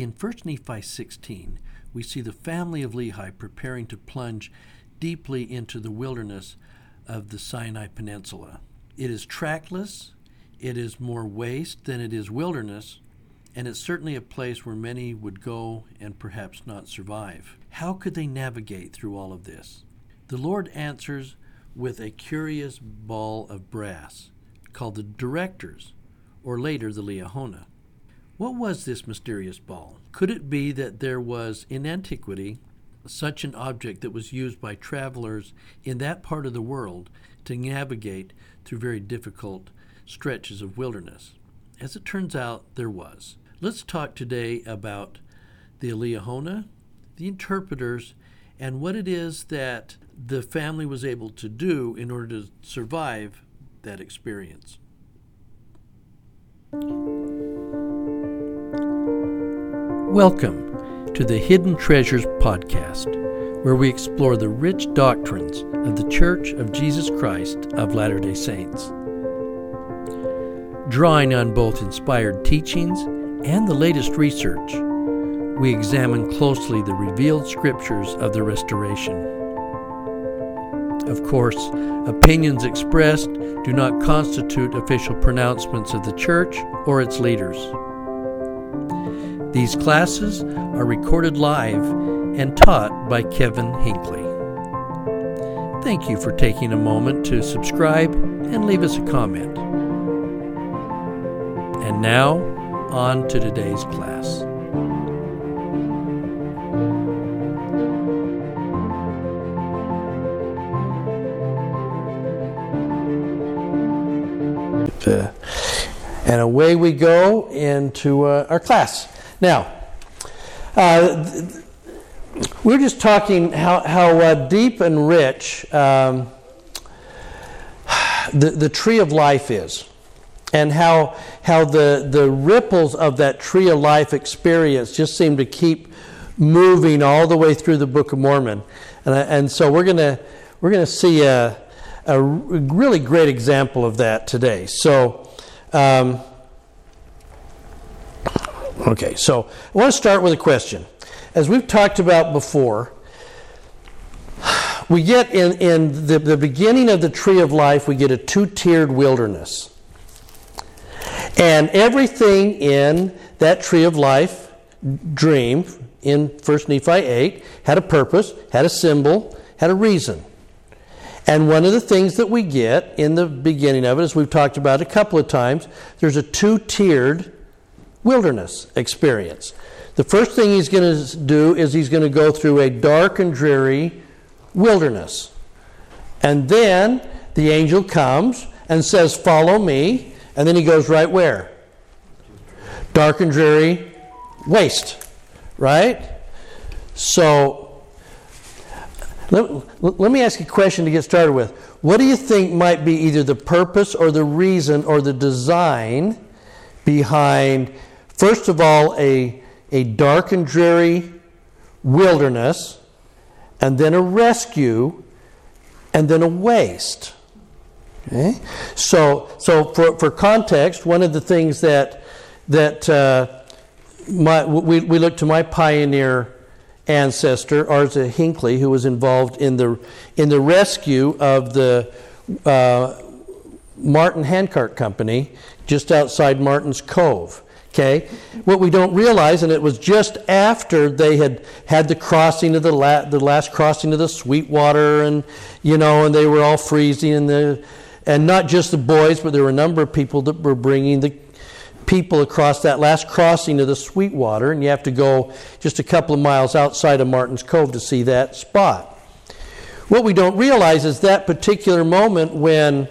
In 1 Nephi 16, we see the family of Lehi preparing to plunge deeply into the wilderness of the Sinai Peninsula. It is trackless, it is more waste than it is wilderness, and it's certainly a place where many would go and perhaps not survive. How could they navigate through all of this? The Lord answers with a curious ball of brass called the directors, or later the Liahona. What was this mysterious ball? Could it be that there was in antiquity such an object that was used by travelers in that part of the world to navigate through very difficult stretches of wilderness? As it turns out, there was. Let's talk today about the Liahona, the interpreters, and what it is that the family was able to do in order to survive that experience. Welcome to the Hidden Treasures Podcast, where we explore the rich doctrines of the Church of Jesus Christ of Latter day Saints. Drawing on both inspired teachings and the latest research, we examine closely the revealed scriptures of the Restoration. Of course, opinions expressed do not constitute official pronouncements of the Church or its leaders. These classes are recorded live and taught by Kevin Hinckley. Thank you for taking a moment to subscribe and leave us a comment. And now, on to today's class. Uh, and away we go into uh, our class. Now, uh, we are just talking how, how uh, deep and rich um, the, the tree of life is, and how, how the, the ripples of that tree of life experience just seem to keep moving all the way through the Book of Mormon. And, and so we're going we're gonna see a, a really great example of that today. So, um, Okay, so I want to start with a question. As we've talked about before, we get in, in the, the beginning of the tree of life, we get a two tiered wilderness. And everything in that tree of life dream in 1 Nephi 8 had a purpose, had a symbol, had a reason. And one of the things that we get in the beginning of it, as we've talked about a couple of times, there's a two tiered wilderness experience. The first thing he's going to do is he's going to go through a dark and dreary wilderness. And then the angel comes and says, Follow me. And then he goes right where? Dark and dreary waste. Right? So, let, let me ask you a question to get started with. What do you think might be either the purpose or the reason or the design behind First of all, a, a dark and dreary wilderness, and then a rescue, and then a waste. Okay? So, so for, for context, one of the things that, that uh, my, we, we look to my pioneer ancestor, Arza Hinckley, who was involved in the, in the rescue of the uh, Martin Handcart Company just outside Martin's Cove. Okay? What we don't realize, and it was just after they had had the crossing of the, la- the last crossing of the Sweetwater, and, you know, and they were all freezing, and, the, and not just the boys, but there were a number of people that were bringing the people across that last crossing of the Sweetwater, and you have to go just a couple of miles outside of Martin's Cove to see that spot. What we don't realize is that particular moment when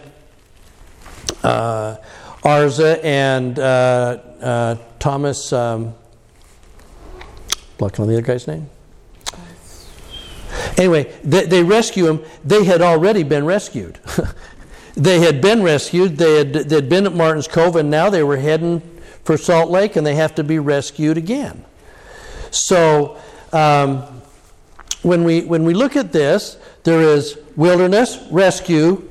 uh, Arza and uh, uh, Thomas, um, blocking on the other guy's name. Anyway, they, they rescue him. They had already been rescued. they had been rescued. They had they'd been at Martin's Cove, and now they were heading for Salt Lake, and they have to be rescued again. So, um, when we when we look at this, there is wilderness, rescue,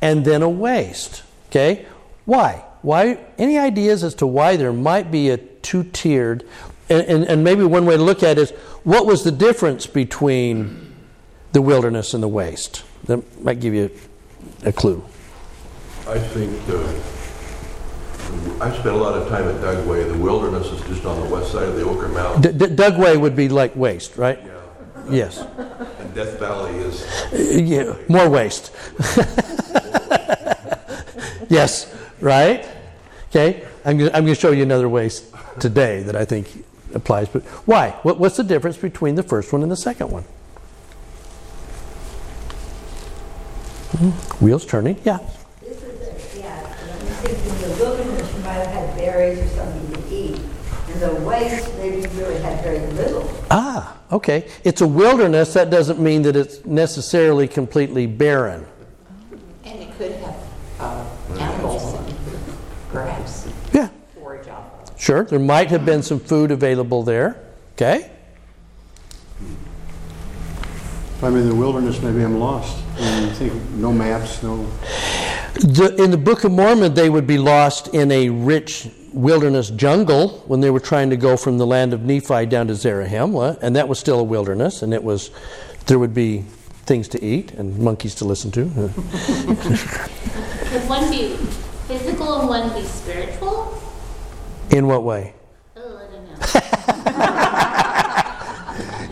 and then a waste. Okay, why? Why? Any ideas as to why there might be a two-tiered? And, and, and maybe one way to look at it is, what was the difference between the wilderness and the waste? That might give you a clue. I think uh, I spent a lot of time at Dugway. The wilderness is just on the west side of the Oquirrh Mountain. D- D- Dugway would be like waste, right? Yeah. Yes. And Death Valley is, Uh, yeah, more waste. yes, right? Okay, I'm going to show you another waste today that I think applies. But why? What, what's the difference between the first one and the second one? Hmm, Wheels turning, yeah. This is, a- yeah, I'm thinking the wilderness, might have had berries or something to eat. And the waste, you really had very little. Ah, okay. It's a wilderness. That doesn't mean that it's necessarily completely barren. And it could have uh, animals, and perhaps, Yeah, forage off. Sure. There might have been some food available there. Okay? If I'm in the wilderness, maybe I'm lost. And you think, no maps, no, The, in the Book of Mormon, they would be lost in a rich wilderness jungle when they were trying to go from the land of Nephi down to Zarahemla, and that was still a wilderness, and it was there would be things to eat and monkeys to listen to. Could one be physical and one be spiritual? In what way? Oh.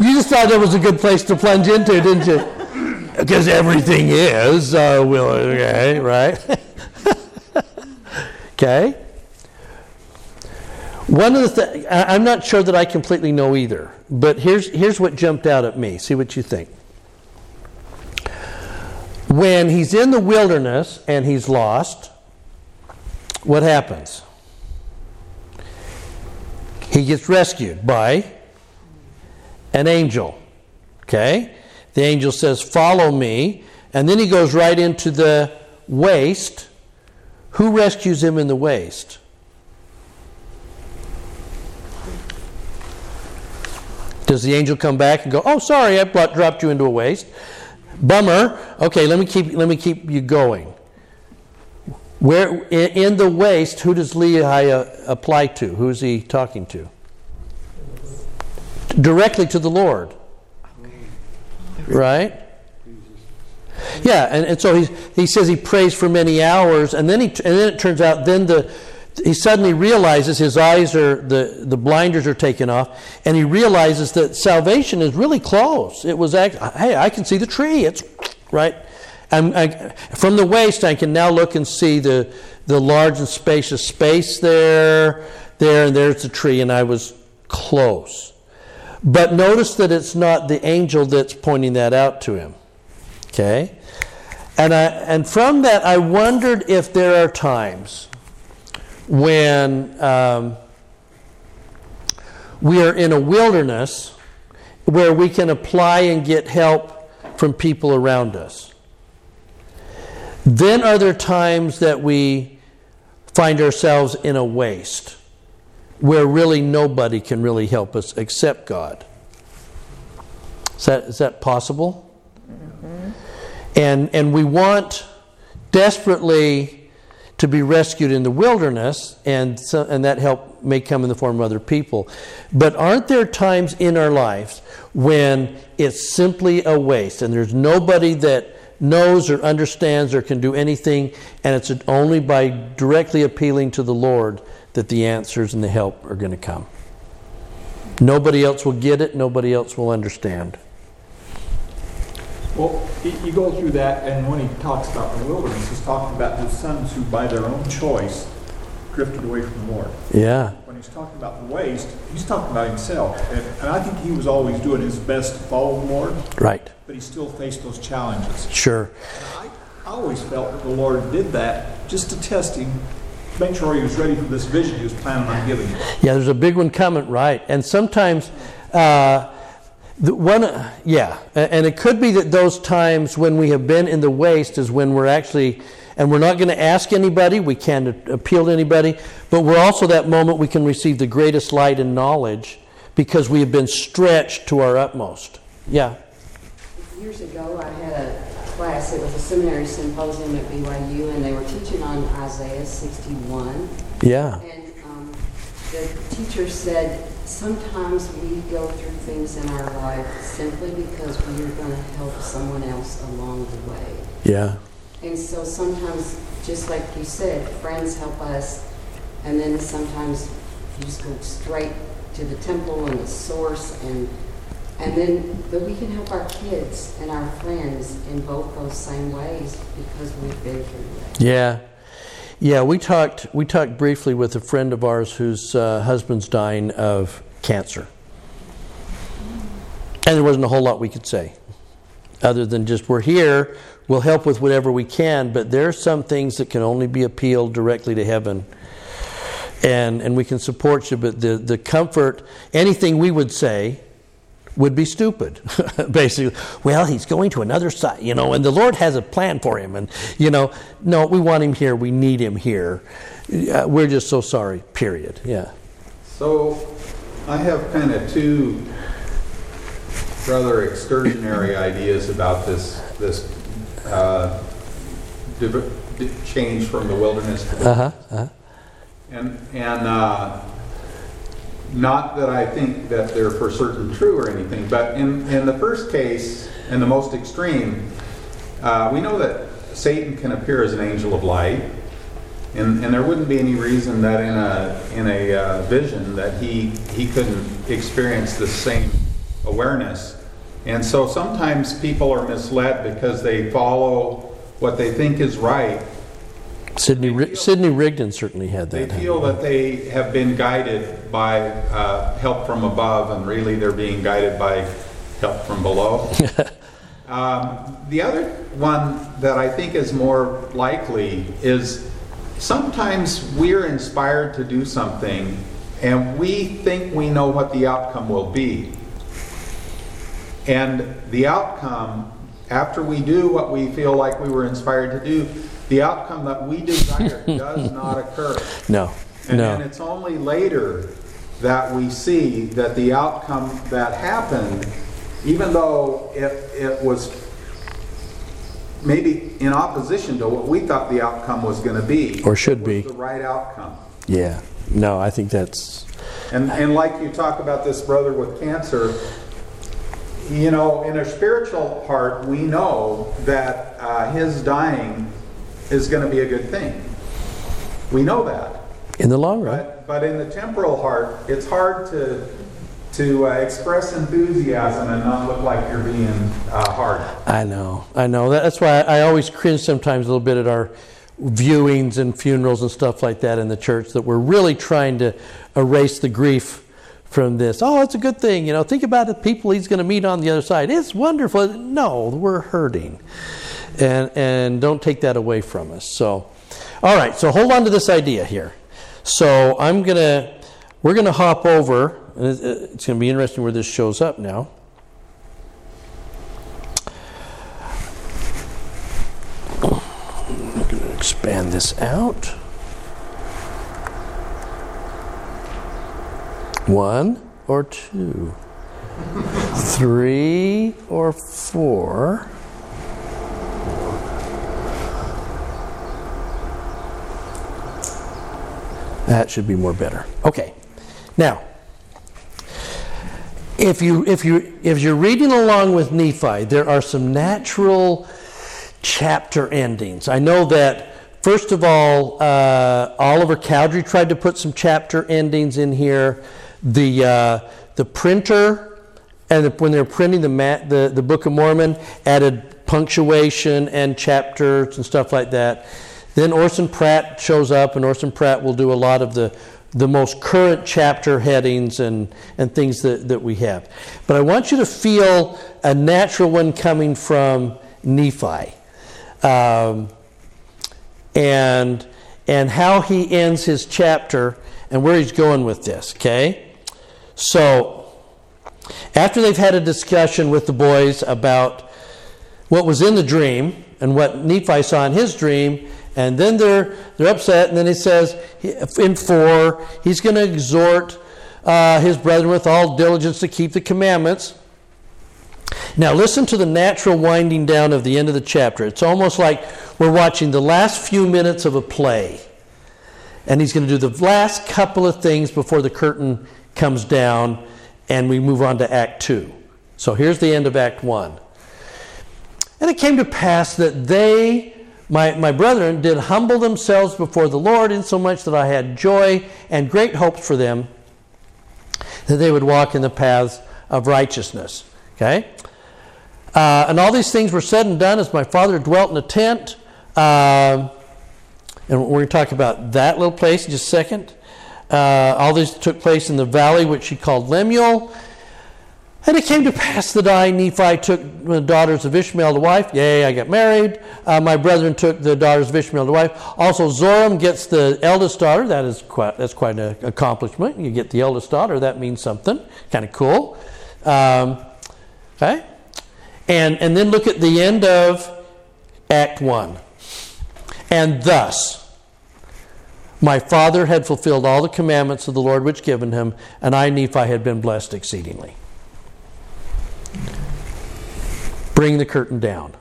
You just thought that was a good place to plunge into, didn't you? Because everything is, uh, will okay, right? okay. One of the things I'm not sure that I completely know either, but here's here's what jumped out at me. See what you think. When he's in the wilderness and he's lost, what happens? He gets rescued by an angel. Okay? The angel says, Follow me. And then he goes right into the waste. Who rescues him in the waste? Does the angel come back and go, "Oh, sorry, I brought, dropped you into a waste. Bummer. Okay, let me keep let me keep you going." Where in, the waste, who does Lehi uh, apply to? Who's he talking to? Directly to the Lord. Right? Yeah, and, and so he, he says he prays for many hours, and then he and then it turns out then the he suddenly realizes his eyes are the, the blinders are taken off, and he realizes that salvation is really close. It was act, hey, I can see the tree. It's right. I, from the waste, I can now look and see the the large and spacious space there, there, and there's the tree, and I was close. But notice that it's not the angel that's pointing that out to him. Okay? And, I, and from that, I wondered if there are times when um, we are in a wilderness where we can apply and get help from people around us. Then are there times that we find ourselves in a waste where really nobody can really help us except God. Is that, is that possible? Mm-hmm. And, and we want desperately to be rescued in the wilderness, and, so, and that help may come in the form of other people. But aren't there times in our lives when it's simply a waste and there's nobody that knows or understands or can do anything, and it's only by directly appealing to the Lord that the answers and the help are going to come? Nobody else will get it, nobody else will understand. Well, you go through that, and when he talks about the wilderness, he's talking about the sons who, by their own choice, drifted away from the Lord. Yeah. He's talking about the waste, he's talking about himself. And, and I think he was always doing his best to follow the Lord, Right. but he still faced those challenges. Sure. I, I always felt that the Lord did that just to test him, make sure he was ready for this vision he was planning on giving him. Yeah, there's a big one coming, right? And sometimes, uh, the one, yeah, and it could be that those times when we have been in the waste is when we're actually, and we're not going to ask anybody, we can't appeal to anybody, but we're also that moment we can receive the greatest light and knowledge because we have been stretched to our utmost. Yeah. Years ago, I had a class. It was a seminary symposium at BYU, and they were teaching on Isaiah 61. Yeah. And um, the teacher said, sometimes we go through things in our life simply because we are going to help someone else along the way. Yeah. And so sometimes, just like you said, friends help us, and then sometimes you just go straight to the temple and the source, and and then but we can help our kids and our friends in both those same ways because we've been through that. Yeah. Yeah, we talked we talked briefly with a friend of ours whose uh, husband's dying of cancer. And there wasn't a whole lot we could say other than just we're here, we'll help with whatever we can, but there are some things that can only be appealed directly to heaven. And and we can support you, but the, the comfort anything we would say would be stupid, basically. Well, he's going to another side, you know, and the Lord has a plan for him. And, you know, no, we want him here. We need him here. Uh, we're just so sorry, period. Yeah. So I have kind of two rather excursionary ideas about this, this uh, change from the wilderness to the Uh huh. Uh-huh. And, and uh, not that I think that they're for certain true or anything, but in, in the first case, in the most extreme, uh, we know that Satan can appear as an angel of light, and, and there wouldn't be any reason that in a, in a uh, vision that he, he couldn't experience the same awareness. And so sometimes people are misled because they follow what they think is right Sidney, Ri- Sidney Rigdon certainly had that. they that. feel that they have been guided by uh, help from above, and really they're being guided by help from below. um, the other one that I think is more likely is sometimes we're inspired to do something, and we think we know what the outcome will be. And the outcome, after we do what we feel like we were inspired to do, the outcome that we desire does not occur. No. And then it's only later that we see that the outcome that happened, even though it, it was maybe in opposition to what we thought the outcome was going to be. Or should be. The right outcome. Yeah. No, I think that's. And, and like you talk about this brother with cancer, you know, in a spiritual part, we know that uh, his dying is going to be a good thing. We know that. In the long run. But, but in the temporal heart, it's hard to to uh, express enthusiasm and not look like you're being uh, hard. I know, I know. That's why I always cringe sometimes a little bit at our viewings and funerals and stuff like that in the church. That we're really trying to erase the grief from this. Oh, it's a good thing, you know. Think about the people he's going to meet on the other side. It's wonderful. No, we're hurting, and and don't take that away from us. So, all right. So hold on to this idea here. So I'm gonna, we're gonna hop over. It's going to be interesting where this shows up now. I'm going to expand this out. One or two, three or four. That should be more better. Okay. Now, if you if you if you're reading along with Nephi, there are some natural chapter endings. I know that first of all, uh, Oliver Cowdery tried to put some chapter endings in here. The uh, the printer and the, when they were printing the, mat, the the Book of Mormon added punctuation and chapters and stuff like that. Then Orson Pratt shows up, and Orson Pratt will do a lot of the the most current chapter headings and, and things that, that we have. But I want you to feel a natural one coming from Nephi. Um, and and how he ends his chapter and where he's going with this, okay? So after they've had a discussion with the boys about what was in the dream and what Nephi saw in his dream, and then they're they're upset, and then he says in four, he's going to exhort uh, his brethren with all diligence to keep the commandments. Now, listen to the natural winding down of the end of the chapter. It's almost like we're watching the last few minutes of a play. And he's going to do the last couple of things before the curtain comes down and we move on to Act 2. So here's the end of Act 1. And it came to pass that they, my, my brethren, did humble themselves before the Lord, insomuch that I had joy and great hopes for them, that they would walk in the paths of righteousness. Okay? Uh, and all these things were said and done as my father dwelt in a tent. Uh, and we're going to talk about that little place in just a second. Uh, all this took place in the valley which he called Lemuel. And it came to pass that I, Nephi, took the daughters of Ishmael to wife. Yea, I got married. Uh, my brethren took the daughters of Ishmael to wife. Also, Zoram gets the eldest daughter. That is quite, that's quite an accomplishment. You get the eldest daughter. That means something. Kind of cool. Um, okay? And, and then look at the end of Act 1. And thus, my father had fulfilled all the commandments of the Lord which given him, and I, Nephi, had been blessed exceedingly. Bring the curtain down.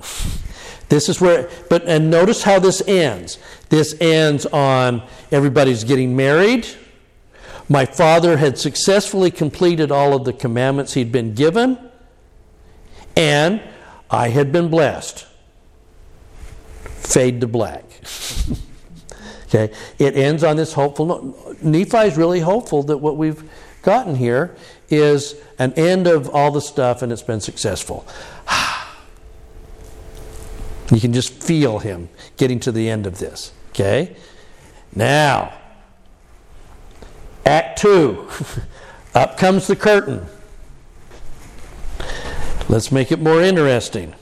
This is where, but, and notice how this ends. This ends on everybody's getting married. My father had successfully completed all of the commandments he'd been given, and I had been blessed. Fade to black. okay, it ends on this hopeful note. Nephi is really hopeful that what we've gotten here is an end of all the stuff and it's been successful. you can just feel him getting to the end of this. Okay? Now, Act 2. Up comes the curtain. Let's make it more interesting.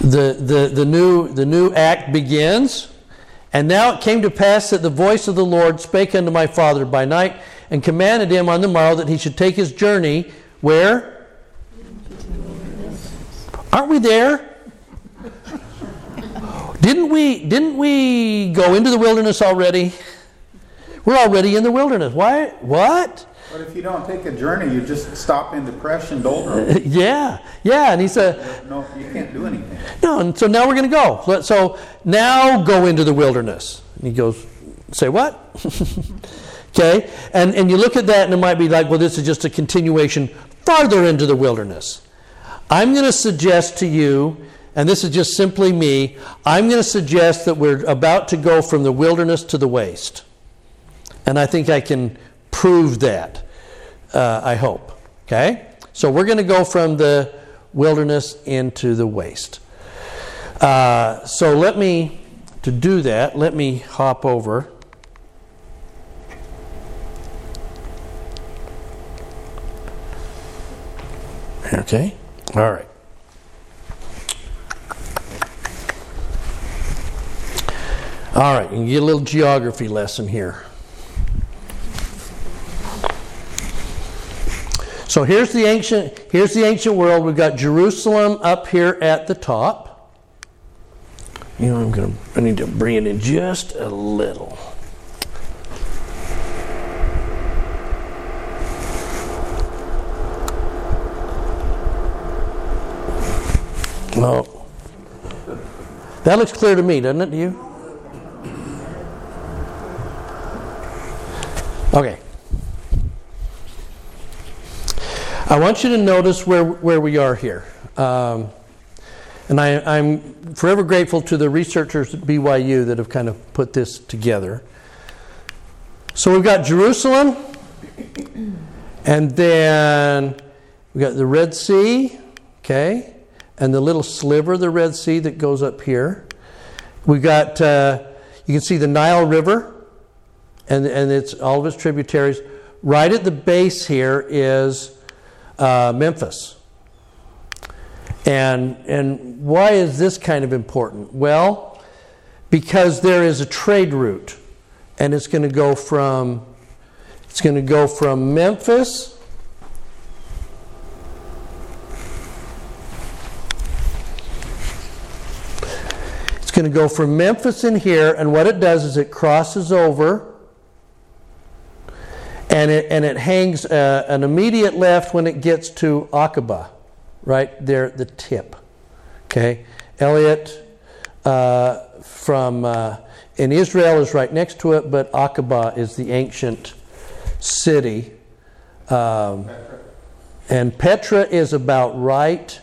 The, the, the, new, the new act begins. And now it came to pass that the voice of the Lord spake unto my father by night and commanded him on the morrow that he should take his journey where? Aren't we there? Didn't we, didn't we go into the wilderness already? We're already in the wilderness. Why? What? But if you don't take a journey, you just stop in depression, doldrum. yeah, yeah. And he said, No, you can't do anything. No, and so now we're going to go. So now go into the wilderness. And he goes, Say what? okay? And, and you look at that and it might be like, well, this is just a continuation farther into the wilderness. I'm going to suggest to you and this is just simply me, I'm going to suggest that we're about to go from the wilderness to the waste. And I think I can prove that, uh, I hope. Okay? So we're going to go from the wilderness into the waste. Uh, so let me, to do that, let me hop over. Okay? All right. All right, you get a little geography lesson here. So here's the ancient here's the ancient world. We've got Jerusalem up here at the top. You know, I'm gonna I need to bring it in just a little. Oh. That looks clear to me, doesn't it to you? Okay. I want you to notice where, where we are here. Um, and I, am forever grateful to the researchers at BYU that have kind of put this together. So we've got Jerusalem, and then we've got the Red Sea, okay, and the little sliver of the Red Sea that goes up here. We've got, uh, you can see the Nile River and, and it's all of its tributaries. Right at the base here is uh, Memphis. And, and why is this kind of important? Well, because there is a trade route, and it's going to go from it's going to go from Memphis It's going to go from Memphis in here, and what it does is it crosses over and it, and it hangs uh, an immediate left when it gets to Aqaba, right there at the tip. Okay, Eilat uh, from uh, in Israel is right next to it, but Aqaba is the ancient city, um, and Petra is about right.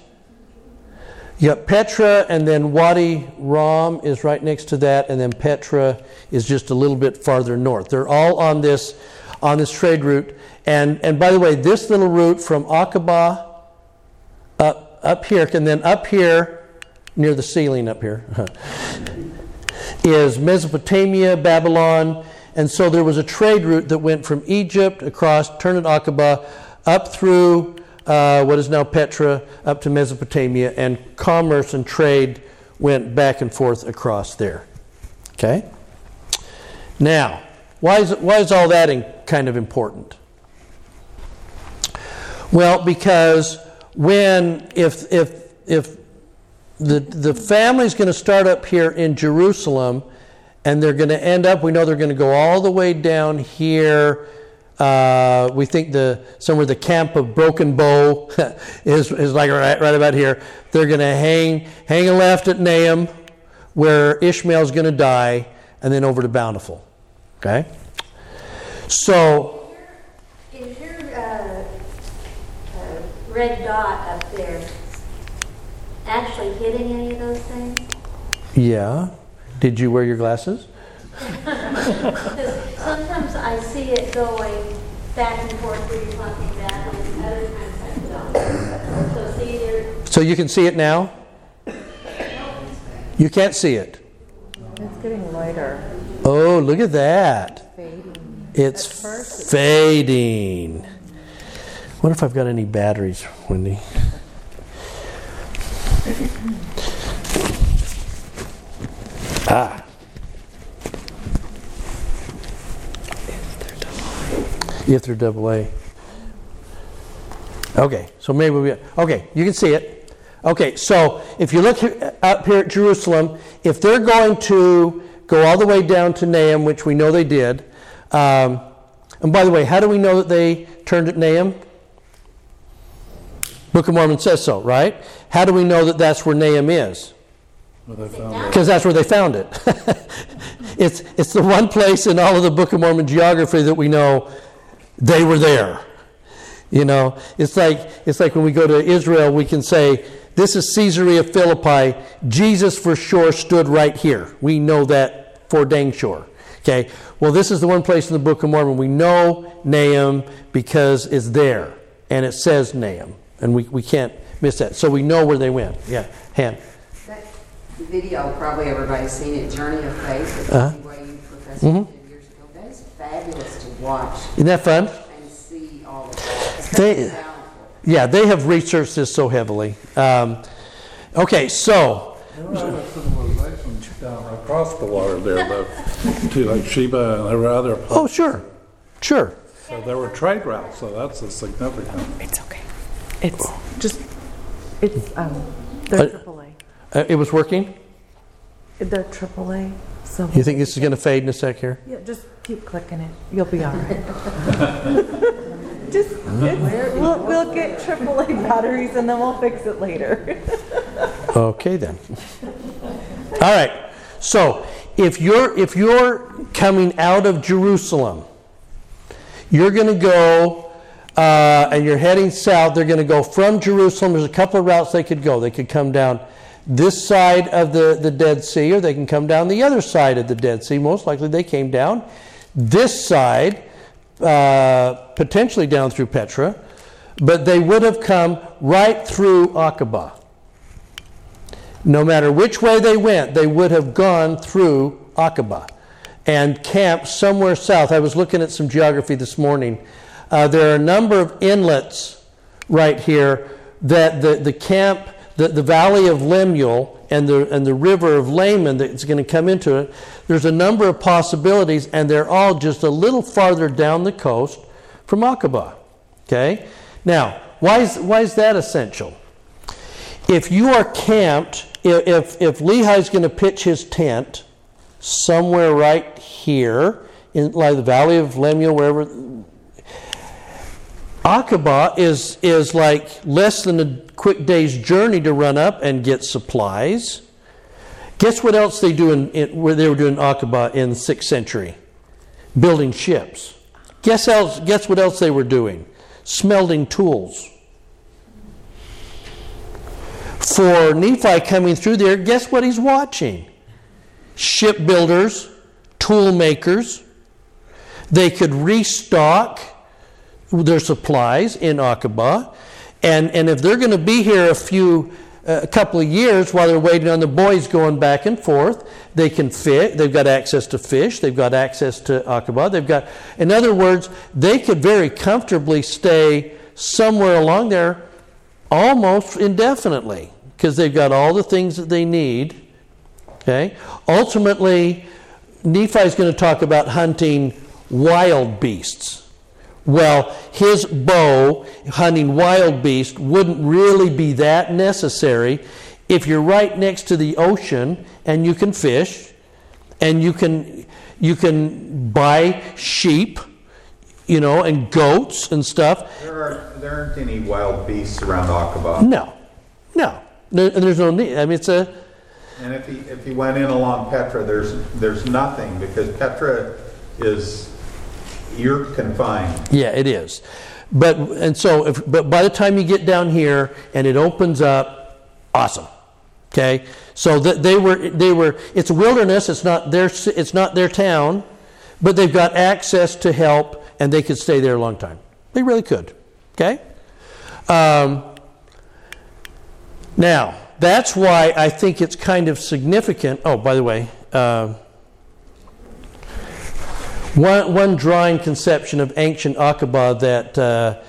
Yep, Petra, and then Wadi Ram is right next to that, and then Petra is just a little bit farther north. They're all on this on this trade route. And and by the way, this little route from Aqaba up up here, and then up here near the ceiling up here is Mesopotamia, Babylon, and so there was a trade route that went from Egypt across Turned at Aqaba up through uh, what is now Petra up to Mesopotamia, and commerce and trade went back and forth across there. Okay? Now, why is, why is all that in, kind of important? Well, because when, if, if, if the, the family's going to start up here in Jerusalem, and they're going to end up, we know they're going to go all the way down here. Uh, we think the somewhere the camp of Broken Bow is, is like right, right about here. They're going to hang hang a left at Nahom, where Ishmael's going to die, and then over to Bountiful. Okay? So, Is your uh, uh, red dot up there actually hitting any of those things? yeah. Did you wear your glasses? sometimes I see it going back and forth where you're talking about, and other times I don't. So see there, So you can see it now? You can't see it. It's getting lighter. Oh, look at that. Fading. It's At first it's- fading. Wonder if I've got any batteries, Wendy. Ah. If they're double A. Okay, so maybe we. Okay, you can see it. Okay, so if you look here, up here at Jerusalem, if they're going to go all the way down to Nahom, which we know they did, um, and by the way, how do we know that they turned at Nahom? Book of Mormon says so, right? How do we know that that's where Nahom is? Because that's where they found it. it's, it's the one place in all of the Book of Mormon geography that we know they were there. You know, it's like, it's like when we go to Israel, we can say, This is Caesarea Philippi. Jesus for sure stood right here. We know that for dang sure. Okay, well, this is the one place in the Book of Mormon we know Nahom because it's there and it says Nahom, and we, we can't miss that. So we know where they went. Yeah, Han. That video, probably everybody's seen it, Journey of Faith, with Uh-huh. Professor Mhm. years ago. That is fabulous to watch Isn't that fun? and see all of that. They-. Yeah, they have researched this so heavily. Um, okay, so There were other civilizations down across the water there, though, too, like Sheba and there were other. oh sure, sure. So there were trade routes, so that's a significant. It's okay. It's just, it's, um, Uh, they're AAA. Uh, it was working. They're AAA, so. You think this is going to fade in a sec here? Yeah, just keep clicking it. You'll be all right. Just, it's, we'll, we'll get AAA batteries and then we'll fix it later. Okay then. All right. So if you're if you're coming out of Jerusalem, you're going to go uh, and you're heading south. They're going to go from Jerusalem. There's a couple of routes they could go. They could come down this side of the, the Dead Sea, or they can come down the other side of the Dead Sea. Most likely, they came down this side, uh, potentially down through Petra, but they would have come right through Aqaba. No matter which way they went, they would have gone through Aqaba and camped somewhere south. I was looking at some geography this morning. Uh, there are a number of inlets right here that the, the camp, the, the valley of Lemuel and the, and the river of Laman that's going to come into it, there's a number of possibilities, and they're all just a little farther down the coast from Aqaba. Okay? Now, why is, why is that essential? if you are camped, if, if, Lehi's going to pitch his tent somewhere right here in like the valley of Lemuel, wherever, Aqaba is, is like less than a quick day's journey to run up and get supplies. Guess what else they do in, in where they were doing Aqaba in the sixth century? Building ships. Guess else? Guess what else they were doing? Smelting tools. For Nephi coming through there, guess what he's watching? Shipbuilders, tool makers. They could restock their supplies in Aqaba. And, and if they're going to be here a few, a couple of years while they're waiting on the boys going back and forth, they can fit. They've got access to fish. They've got access to Aqaba. They've got, in other words, they could very comfortably stay somewhere along there almost indefinitely because they've got all the things that they need. Okay. Ultimately, Nephi is going to talk about hunting wild beasts. Well, his bow, hunting wild beasts, wouldn't really be that necessary if you're right next to the ocean and you can fish and you can you can buy sheep, you know, and goats and stuff. There aren't, there aren't any wild beasts around Aqaba. No, no, there, there's no need. I mean, it's a And if he, if he went in along Petra, there's, there's nothing because Petra is, you're confined. Yeah, it is. But and so, if, but by the time you get down here and it opens up, awesome. Okay, so that they were they were. It's wilderness. It's not their it's not their town, but they've got access to help and they could stay there a long time. They really could. Okay. Um, now that's why I think it's kind of significant. Oh, by the way. Uh, one, one drawing conception of ancient Aqaba that, uh,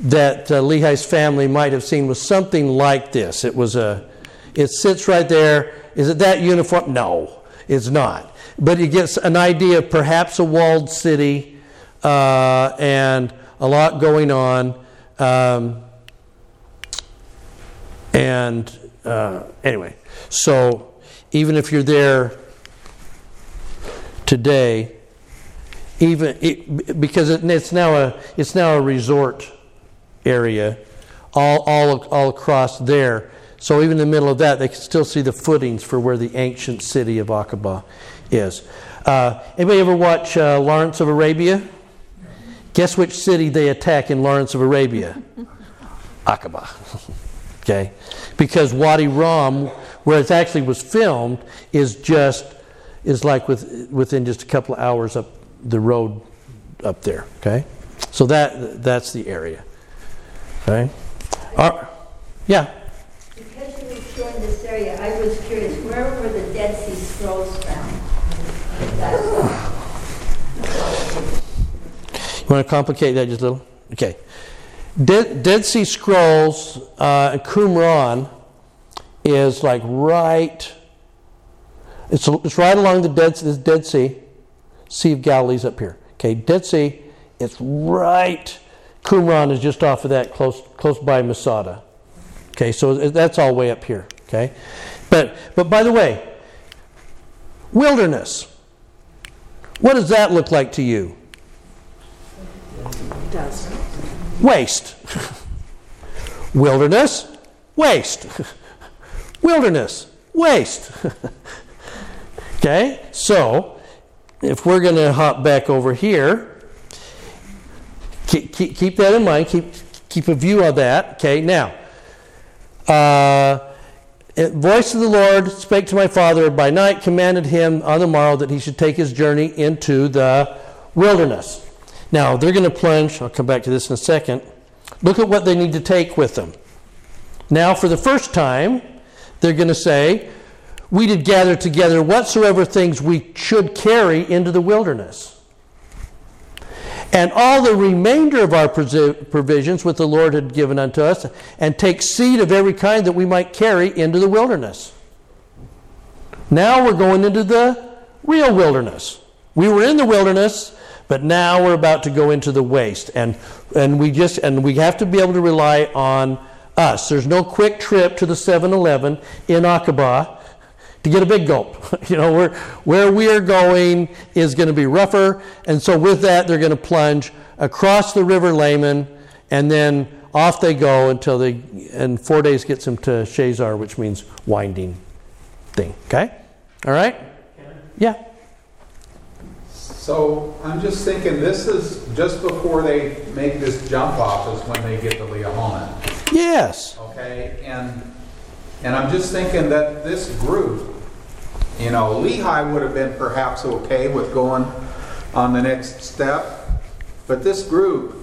that uh, Lehi's family might have seen was something like this. It was a, it sits right there. Is it that uniform? No, it's not. But you get an idea of perhaps a walled city uh, and a lot going on. Um, and uh, anyway, so even if you're there today, even it, because it, it's now a it's now a resort area, all all all across there. So even in the middle of that, they can still see the footings for where the ancient city of Aqaba is. Uh, anybody ever watch uh, Lawrence of Arabia? Guess which city they attack in Lawrence of Arabia? Aqaba. okay, because Wadi Rum, where it actually was filmed, is just is like with, within just a couple of hours up the road up there. Okay, so that that's the area. Okay, uh, yeah. Because you were this area, I was curious, where were the Dead Sea Scrolls found? You want to complicate that just a little? Okay. Dead, Dead Sea Scrolls, uh, Qumran is like right. It's, it's right along the Dead, the Dead Sea. Sea of Galilee's up here. Okay, Dead Sea, it's right. Qumran is just off of that, close, close by Masada. Okay, so that's all way up here. Okay, but but by the way, wilderness. What does that look like to you? Does. Waste. wilderness, waste. wilderness, waste. okay, so if we're going to hop back over here, keep, keep, keep, that in mind. Keep, keep a view of that. Okay, now, uh, voice of the Lord spake to my father by night, commanded him on the morrow that he should take his journey into the wilderness. Now, they're going to plunge. I'll come back to this in a second. Look at what they need to take with them. Now, for the first time, they're going to say, We did gather together whatsoever things we should carry into the wilderness. And all the remainder of our provisions which the Lord had given unto us, and take seed of every kind that we might carry into the wilderness. Now we're going into the real wilderness. We were in the wilderness, but now we're about to go into the waste. And, and, we just, and we have to be able to rely on us. There's no quick trip to the 7 Eleven in Aqaba to get a big gulp. you know, where, where we are going is going to be rougher. And so, with that, they're going to plunge across the river Laman and then off they go until they, and four days gets them to Shazer, which means winding thing. Okay? All right? Yeah. So I'm just thinking, this is just before they make this jump off is when they get to Liahona. Yes. Okay, and, and I'm just thinking that this group, you know, Lehi would have been perhaps okay with going on the next step, but this group,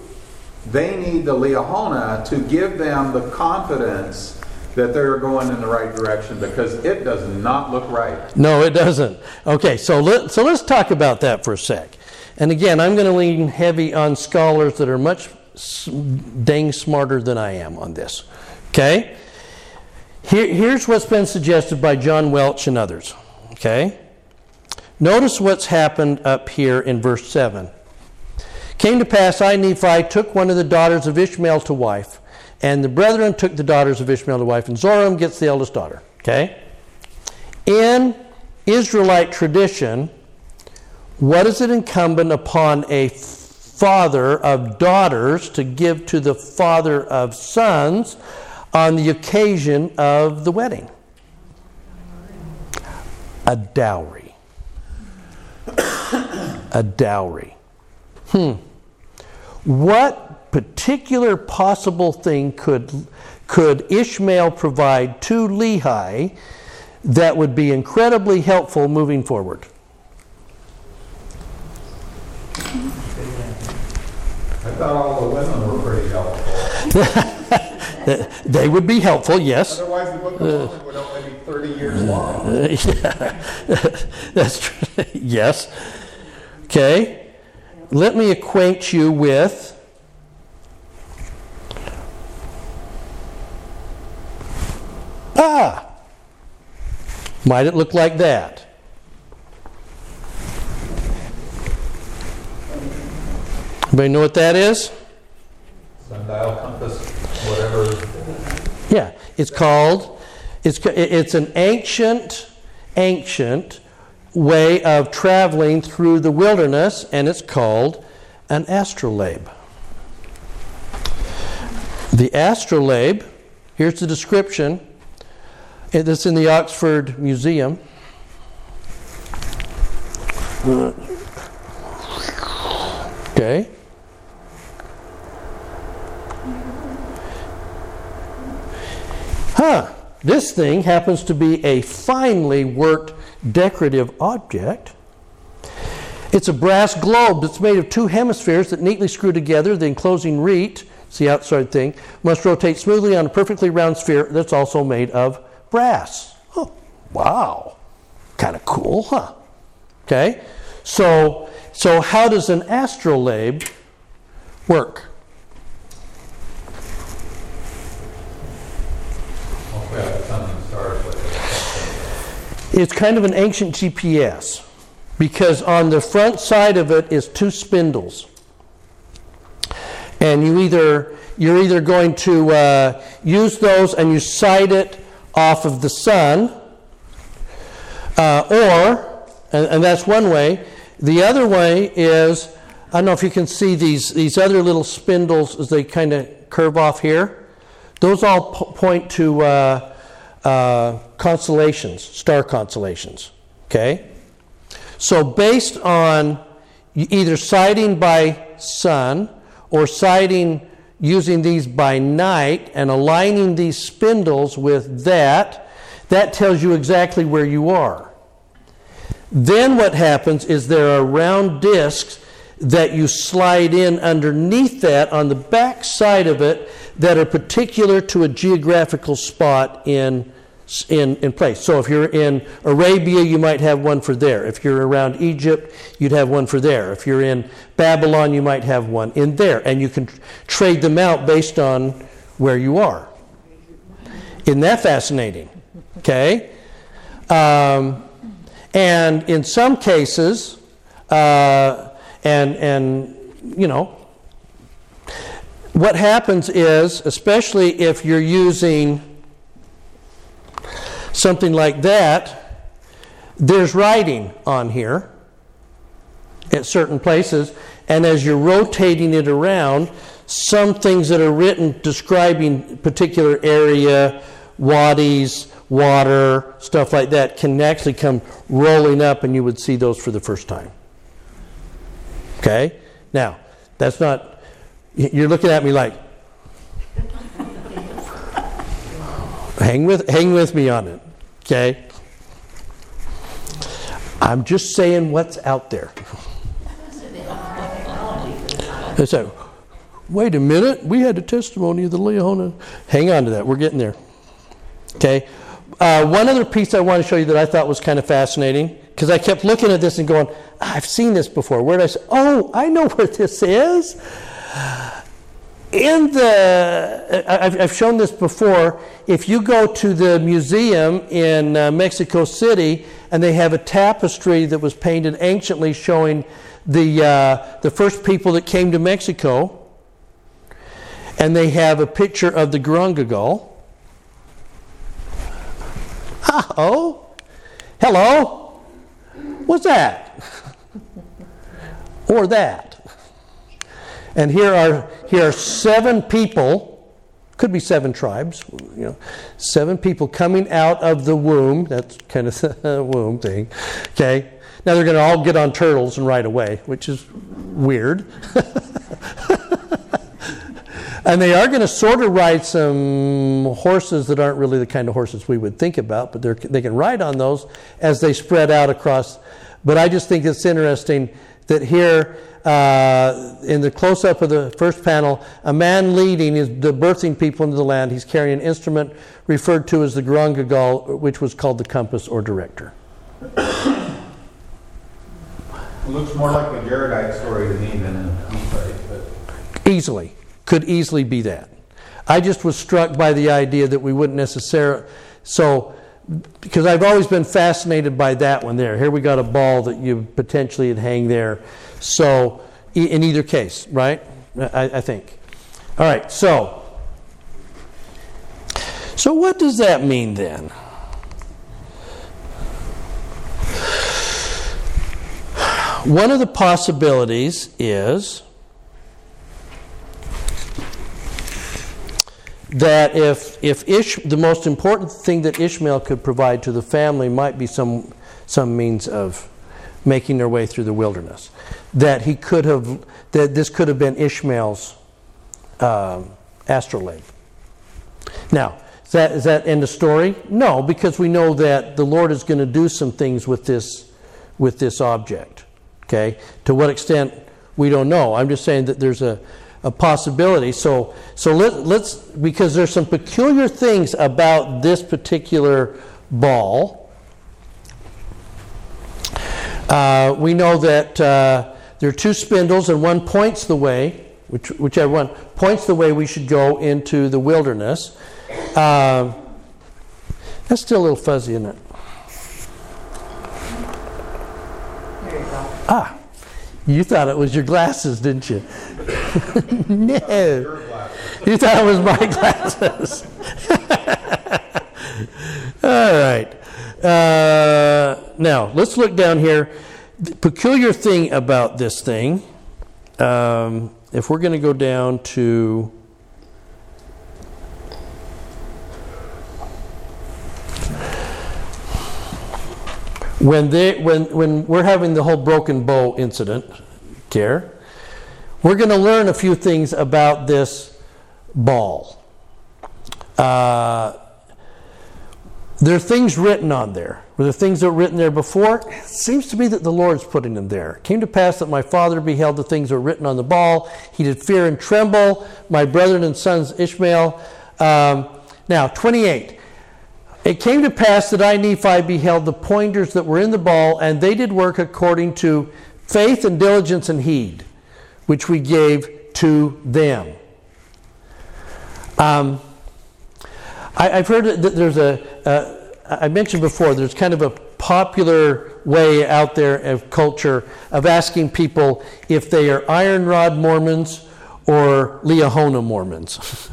they need the Liahona to give them the confidence that they're going in the right direction because it does not look right. No, it doesn't. Okay, so let, so let's talk about that for a sec. And again, I'm going to lean heavy on scholars that are much dang smarter than I am on this. Okay? Here, here's what's been suggested by John Welch and others. Okay? Notice what's happened up here in verse 7. Came to pass, I, Nephi, took one of the daughters of Ishmael to wife, and the brethren took the daughters of Ishmael to wife, and Zoram gets the eldest daughter. Okay? In Israelite tradition, what is it incumbent upon a father of daughters to give to the father of sons on the occasion of the wedding? A dowry. a dowry. Hmm. What particular possible thing could, could Ishmael provide to Lehi that would be incredibly helpful moving forward? I thought all the women were pretty helpful. they would be helpful, yes. Otherwise, the book of Mormon would only be 30 years long. yeah. That's true. yes. Okay. Let me acquaint you with Ah. Might it look like that? Anybody know what that is? Sundial compass, whatever. Yeah, it's called, it's, it's an ancient, ancient way of traveling through the wilderness, and it's called an astrolabe. The astrolabe, here's the description. It's in the Oxford Museum. Okay. Huh, this thing happens to be a finely worked decorative object. It's a brass globe that's made of two hemispheres that neatly screw together. The enclosing reed, it's the outside thing, must rotate smoothly on a perfectly round sphere that's also made of brass. Oh, wow. Kind of cool, huh? Okay. So, so how does an astrolabe work? Hopefully, I have sun and stars with it. It's kind of an ancient GPS because on the front side of it is two spindles. And you either you're either going to uh, use those and you sight it off of the sun, uh, or and, and that's one way. The other way is I don't know if you can see these these other little spindles as they kind of curve off here. Those all po- point to uh, uh, constellations, star constellations. Okay? So, based on either sighting by sun or sighting using these by night and aligning these spindles with that, that tells you exactly where you are. Then, what happens is there are round discs that you slide in underneath that on the back side of it that are particular to a geographical spot in, in, in place. So if you're in Arabia, you might have one for there. If you're around Egypt, you'd have one for there. If you're in Babylon, you might have one in there. And you can trade them out based on where you are. Isn't that fascinating? Okay? Um, and in some cases, uh, and, and, you know, what happens is, especially if you're using something like that, there's writing on here at certain places, and as you're rotating it around, some things that are written describing particular area, wadis, water, stuff like that can actually come rolling up and you would see those for the first time. Okay? Now, that's not, you're looking at me like, hang with, hang with me on it. Okay? I'm just saying what's out there. They said, wait a minute, we had a testimony of the Liahona. Hang on to that, we're getting there. Okay? Uh, one other piece I want to show you that I thought was kind of fascinating, because I kept looking at this and going, I've seen this before. Where did I say, oh, I know where this is. In the, I've, shown this before. If you go to the museum in uh, Mexico City, and they have a tapestry that was painted anciently showing the, uh, the first people that came to Mexico, and they have a picture of the Garunga gull. Oh, hello. What's that? or that. And here are here are seven people, could be seven tribes, you know, seven people coming out of the womb. That's kind of the womb thing. Okay. Now they're going to all get on turtles and ride away, which is weird. and they are going to sort of ride some horses that aren't really the kind of horses we would think about, but they can ride on those as they spread out across. But I just think it's interesting that here uh, in the close up of the first panel, a man leading is the birthing people into the land. He's carrying an instrument referred to as the Garangagal, which was called the compass or director. It looks more like a Jaredite story to me than a Easily. Could easily be that. I just was struck by the idea that we wouldn't necessarily. So, because I've always been fascinated by that one there. Here we got a ball that you potentially would hang there. So, in either case, right? I, I think. All right, so. So, what does that mean then? One of the possibilities is that if, if Ish, the most important thing that Ishmael could provide to the family might be some, some means of making their way through the wilderness. That he could have, that this could have been Ishmael's um, astrolabe. Now, is that, is that end of story? No, because we know that the Lord is going to do some things with this, with this object. Okay? To what extent, we don't know. I'm just saying that there's a, a possibility. So, so let, let's, because there's some peculiar things about this particular ball. Uh, we know that uh, there are two spindles, and one points the way, which, whichever one points the way we should go into the wilderness. Uh, that's still a little fuzzy, isn't it? Ah, you thought it was your glasses, didn't you? no. You thought it was my glasses. All right. Uh, now, let's look down here. The peculiar thing about this thing, um, if we're going to go down to. When, they, when, when we're having the whole broken bow incident, care, we're going to learn a few things about this ball. Uh, there are things written on there. Were the things that were written there before? It seems to be that the Lord's putting them there. It came to pass that my father beheld the things that were written on the ball. He did fear and tremble. My brethren and sons Ishmael. Um, now, 28. It came to pass that I, Nephi, beheld the pointers that were in the ball, and they did work according to faith and diligence and heed, which we gave to them. Um, I, have heard that there's a. Uh, I mentioned before, there's kind of a popular way out there of culture of asking people if they are Iron Rod Mormons or Liahona Mormons.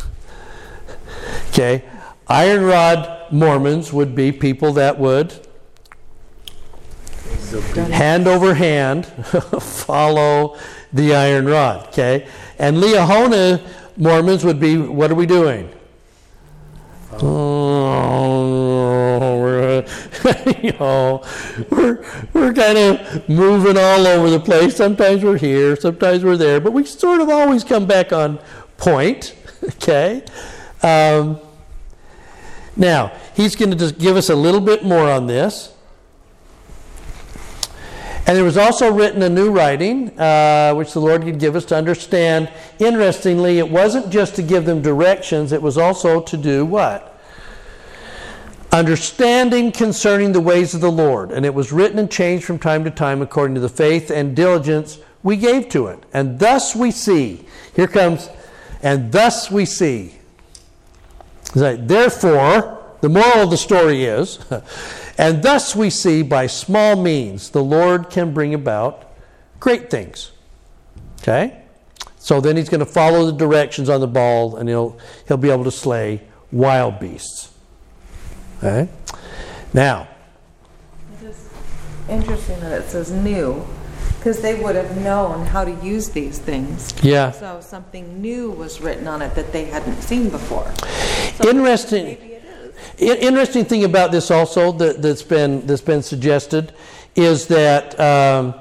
okay? Iron Rod Mormons would be people that would hand over hand follow the iron rod. Okay? And Liahona Mormons would be, what are we doing? Oh, you know, we're, we're kind of moving all over the place. Sometimes we're here, sometimes we're there, but we sort of always come back on point, okay? Um, now, he's going to just give us a little bit more on this. And there was also written a new writing, uh, which the Lord could give us to understand. Interestingly, it wasn't just to give them directions, it was also to do what? Understanding concerning the ways of the Lord. And it was written and changed from time to time according to the faith and diligence we gave to it. And thus we see. Here comes, and thus we see. Therefore, the moral of the story is. And thus we see by small means the Lord can bring about great things. Okay? So then he's going to follow the directions on the ball and he'll, he'll be able to slay wild beasts. Okay? Now, It is interesting that it says new, because they would have known how to use these things. Yeah. So something new was written on it that they hadn't seen before. interesting. Maybe it is. Interesting thing about this also that, that's been that's been suggested is that um,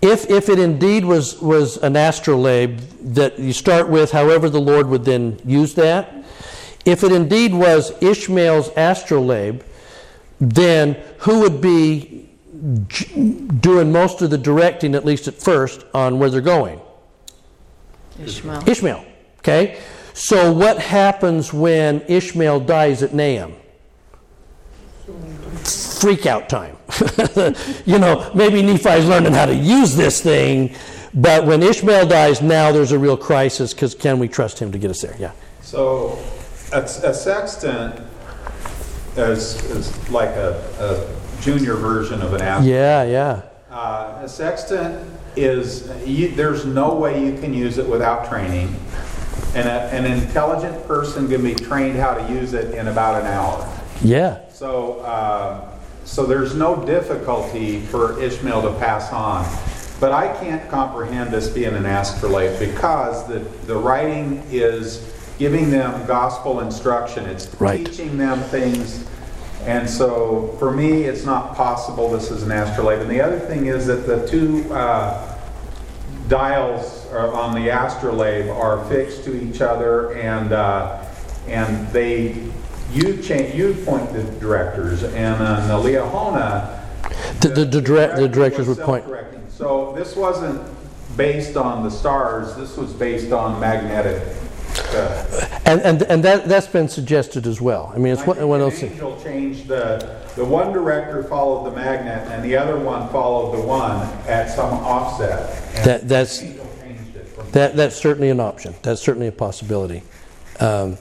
if if it indeed was was an astrolabe that you start with, however the Lord would then use that. If it indeed was Ishmael's astrolabe, then who would be j- doing most of the directing, at least at first, on where they're going? Ishmael. Ishmael. Okay? So what happens when Ishmael dies at Nahom? Freak out time. you know, maybe Nephi's learning how to use this thing, but when Ishmael dies, now there's a real crisis because can we trust him to get us there? Yeah. So a, a sextant is, is like a, a junior version of an athlete. Yeah, yeah. Uh, a sextant is, you, there's no way you can use it without training. And a, an intelligent person can be trained how to use it in about an hour. Yeah. So, uh, so there's no difficulty for Ishmael to pass on. But I can't comprehend this being an astrolabe because the, the writing is giving them gospel instruction. It's Right. teaching them things. And so for me, it's not possible this is an astrolabe. And the other thing is that the two uh, dials on the astrolabe are fixed to each other and uh, and they you change you point the directors and uh, the Liahona The, the, the, direct, the directors would point. So this wasn't based on the stars. This was based on magnetic. And, and, and that, that's been suggested as well. I mean, it's I one, one things. angel changed the the one director followed the magnet and the other one followed the one at some offset. And That, that's, the angel changed it from That, that's certainly an option. That's certainly a possibility. Um,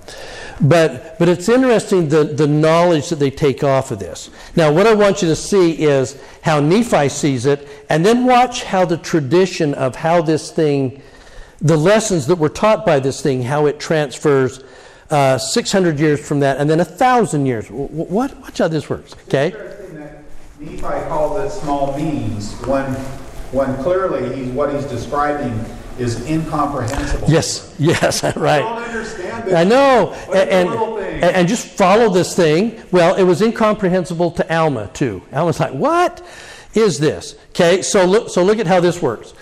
but, but it's interesting the, the knowledge that they take off of this. Now, what I want you to see is how Nephi sees it, and then watch how the tradition of how this thing, the lessons that were taught by this thing, how it transfers uh, 600 years from that, and then a thousand years. W- w- What? Watch how this works. Okay. interesting that Nephi called it small means when, when clearly he's, what he's describing is incomprehensible. Yes. Yes. Right. I don't understand this. I know, What is a and, and, and just follow this thing. Well, it was incomprehensible to Alma too. Alma's like, "What is this?" Okay, so look, so look at how this works.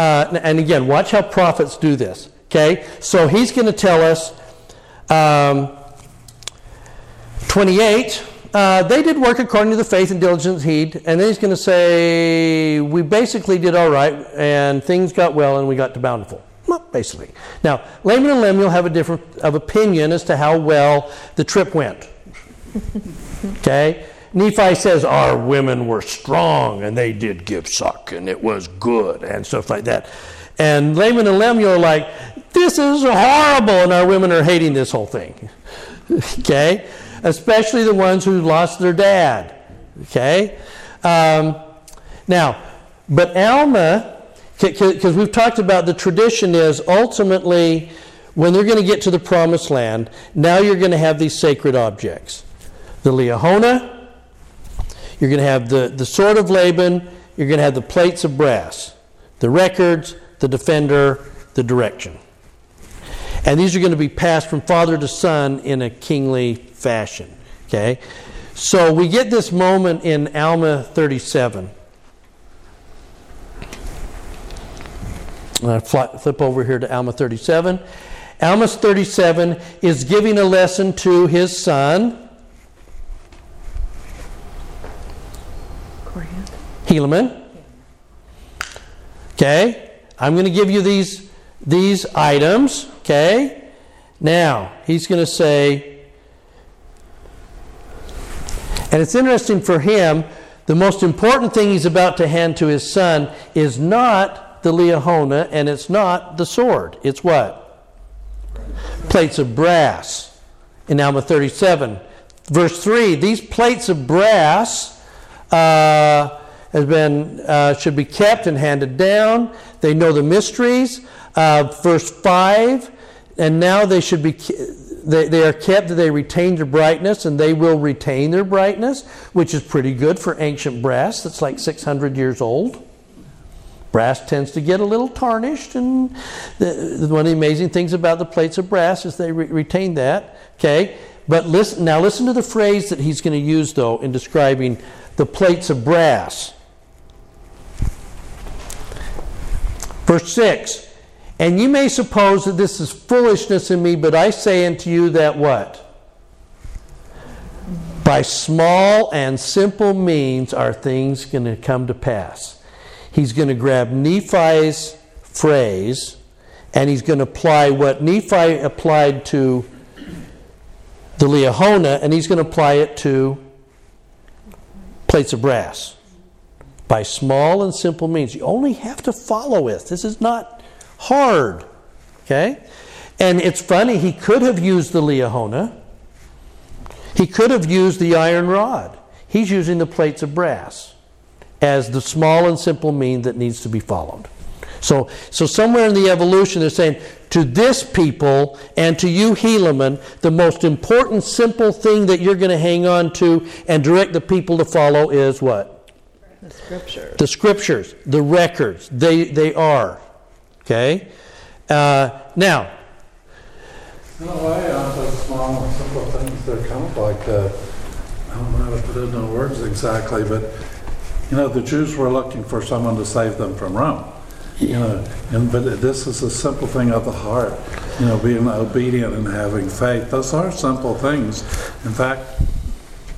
Uh, and again, watch how prophets do this. Okay, so he's going to tell us, um, twenty-eight. Uh, they did work according to the faith and diligence heed, and then he's going to say, "We basically did all right, and things got well, and we got to bountiful." Well, basically. Now, Laman and Lemuel have a different of opinion as to how well the trip went. okay? Nephi says our women were strong and they did give suck and it was good and stuff like that. And Laman and Lemuel are like, this is horrible and our women are hating this whole thing. okay? Especially the ones who lost their dad. Okay? Um, now, but Alma, because we've talked about the tradition is ultimately when they're going to get to the promised land, now you're going to have these sacred objects. The Liahona, you're going to have the, the sword of Laban, you're going to have the plates of brass, the records, the defender, the direction. And these are going to be passed from father to son in a kingly fashion. Okay? So we get this moment in Alma 37. I flip over here to Alma 37. Alma 37 is giving a lesson to his son, Helaman. Okay? I'm going to give you these, these items. Okay? Now, he's going to say, and it's interesting for him, the most important thing he's about to hand to his son is not the Liahona and it's not the sword. It's what? Plates of brass in Alma 37. Verse 3 These plates of brass uh, has been, uh, should be kept and handed down. They know the mysteries. Uh, verse 5 And now they should be they, they are kept, they retain their brightness, and they will retain their brightness, which is pretty good for ancient brass that's like 600 years old. Brass tends to get a little tarnished, and the, one of the amazing things about the plates of brass is they re- retain that. Okay, but listen now. Listen to the phrase that he's going to use though in describing the plates of brass. Verse six. And you may suppose that this is foolishness in me, but I say unto you that what? By small and simple means are things going to come to pass. He's going to grab Nephi's phrase and he's going to apply what Nephi applied to the Liahona and he's going to apply it to plates of brass. By small and simple means. You only have to follow it. This is not hard. Okay? And it's funny, he could have used the Liahona. He could have used the iron rod. He's using the plates of brass as the small and simple mean that needs to be followed. So, so somewhere in the evolution, they're saying to this people and to you, Helaman, the most important, simple thing that you're going to hang on to and direct the people to follow is what? The scriptures. The scriptures, the records. They, they are. Okay? Uh, now, in a way, aren't those small and simple things, they're kind of like, uh, I don't know how to put it into words exactly, but, you know, the Jews were looking for someone to save them from Rome. You know, and but this is a simple thing of the heart. You know, being obedient and having faith. Those are simple things. In fact,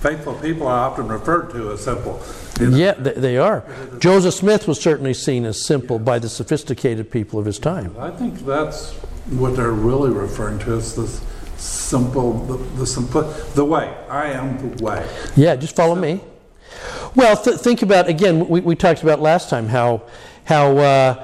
faithful people are often referred to as simple. Yeah, they are. Joseph Smith was certainly seen as simple by the sophisticated people of his time. I think that's what they're really referring to as the simple, the, the simple, the way. I am the way. Yeah, just follow me. Well, th- think about again. We, we talked about last time how how uh,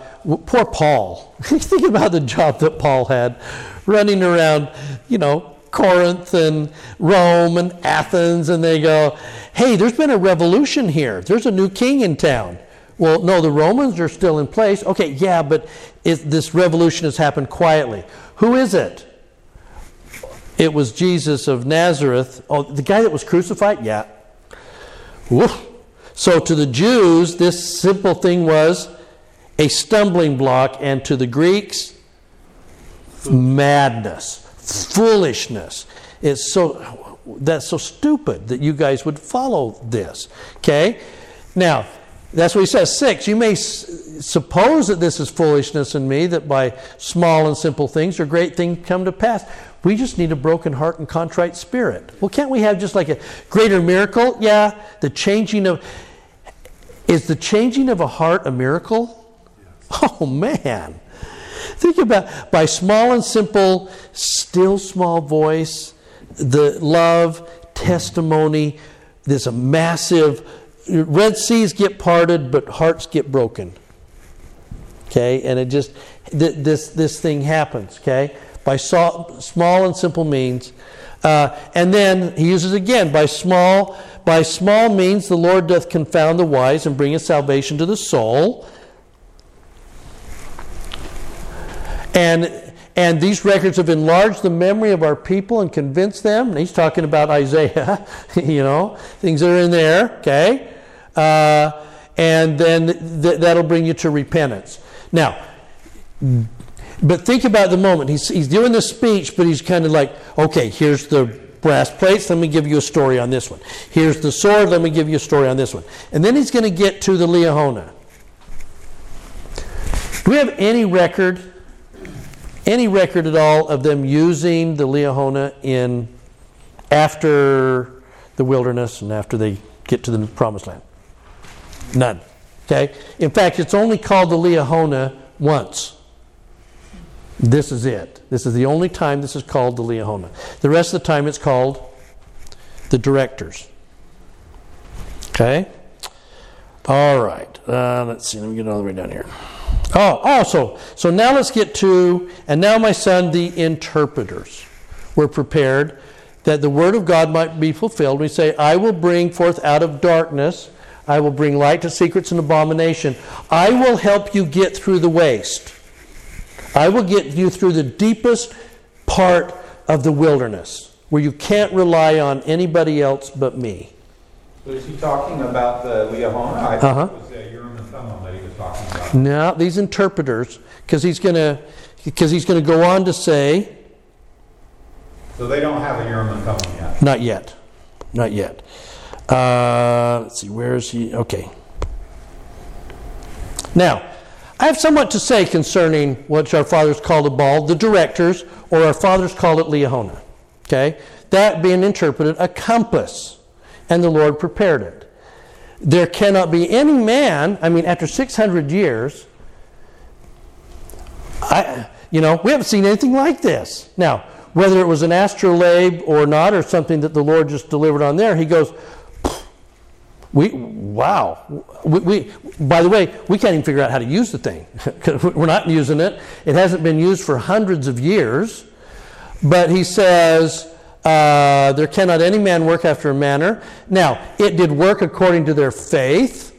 poor Paul. think about the job that Paul had, running around, you know, Corinth and Rome and Athens, and they go, hey, there's been a revolution here. There's a new king in town. Well, no, the Romans are still in place. Okay, yeah, but it, this revolution has happened quietly. Who is it? It was Jesus of Nazareth. Oh, the guy that was crucified? Yeah. Woof. So to the Jews, this simple thing was a stumbling block, and to the Greeks, madness, foolishness. It's so that's so stupid that you guys would follow this. Okay? Now, that's what he says. Six, you may s- suppose that this is foolishness in me, that by small and simple things or great things come to pass. We just need a broken heart and contrite spirit. Well, can't we have just like a greater miracle? Yeah, the changing of. Is the changing of a heart a miracle? Oh, man. Think about by small and simple, still small voice, the love, testimony, there's a massive, Red Seas get parted, but hearts get broken. Okay, and it just, th- this, this thing happens, okay, by so, small and simple means. Uh, and then he uses again, by small, by small means the Lord doth confound the wise and bring bringeth salvation to the soul. And and these records have enlarged the memory of our people and convinced them. And he's talking about Isaiah, you know, things that are in there, okay? Uh, and then th- that'll bring you to repentance. Now, But think about the moment. He's, he's doing this speech, but he's kind of like, okay, here's the brass plates. Let me give you a story on this one. Here's the sword. Let me give you a story on this one. And then he's going to get to the Liahona. Do we have any record, any record at all of them using the Liahona in after the wilderness and after they get to the promised land? None. Okay? In fact, it's only called the Liahona once. This is it. This is the only time this is called the Liahona. The rest of the time it's called the directors. Okay? All right. Uh, let's see. Let me get all the way down here. Oh, also, so now let's get to, and now my son, the interpreters were prepared that the word of God might be fulfilled. We say, I will bring forth out of darkness, I will bring light to secrets and abomination. I will help you get through the waste. I will get you through the deepest part of the wilderness where you can't rely on anybody else but me. So is he talking about the Liahona? I Uh-huh. Now, these interpreters, because he's going to because he's going to go on to say, So they don't have a Urim and Thummim yet. not yet, not yet. Uh, let's see, where is he? Okay. Now, I have somewhat to say concerning what our fathers called a ball, the directors, or our fathers called it Liahona. Okay? That being interpreted a compass, and the Lord prepared it. There cannot be any man, I mean, after 600 years, I, you know, we haven't seen anything like this. Now, whether it was an astrolabe or not, or something that the Lord just delivered on there, he goes, we, wow. We, we, by the way, we can't even figure out how to use the thing. We're not using it. It hasn't been used for hundreds of years. But he says, uh, there cannot any man work after a manner. Now, it did work according to their faith.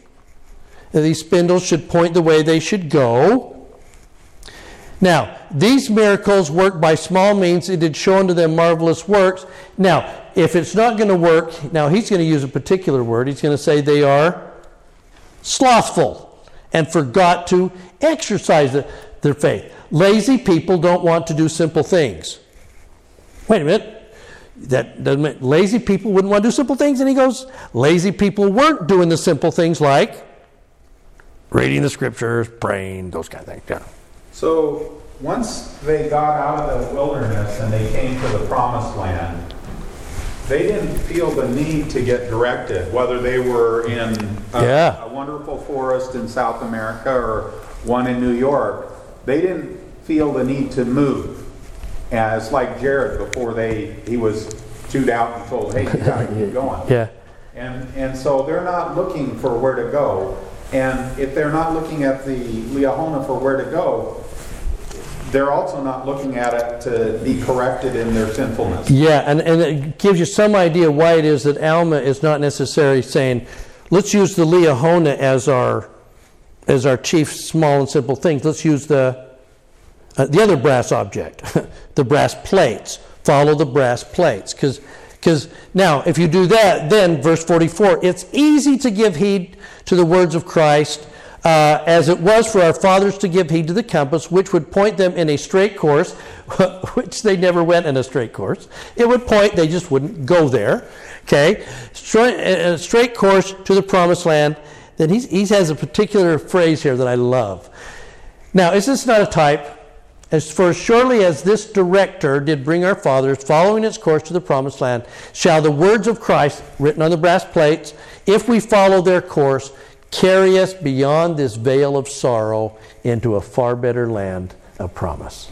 These spindles should point the way they should go. Now, these miracles work by small means. It did show unto them marvelous works. Now, if it's not going to work, now he's going to use a particular word. He's going to say they are slothful and forgot to exercise the- their faith. Lazy people don't want to do simple things. Wait a minute. That doesn't mean lazy people wouldn't want to do simple things. And he goes, lazy people weren't doing the simple things like reading the scriptures, praying, those kind of things. Yeah. So once they got out of the wilderness and they came to the promised land, they didn't feel the need to get directed, whether they were in a, Yeah. a wonderful forest in South America or one in New York. They didn't feel the need to move. As like Jared before they he was chewed out and told, "Hey, you gotta keep going." Yeah. And, and so they're not looking for where to go. And if they're not looking at the Liahona for where to go, they're also not looking at it to be corrected in their sinfulness. Yeah, and, and it gives you some idea why it is that Alma is not necessarily saying, let's use the Liahona as our as our chief small and simple things. Let's use the uh, the other brass object, the brass plates. Follow the brass plates, because now if you do that, then verse forty four, it's easy to give heed to the words of Christ. Uh, as it was for our fathers to give heed to the compass, which would point them in a straight course, which they never went in a straight course. It would point, they just wouldn't go there. Okay? Straight, a straight course to the promised land. Then he has a particular phrase here that I love. Now, is this not a type? As for as surely as this director did bring our fathers, following its course to the promised land, shall the words of Christ, written on the brass plates, if we follow their course, carry us beyond this veil of sorrow into a far better land of promise.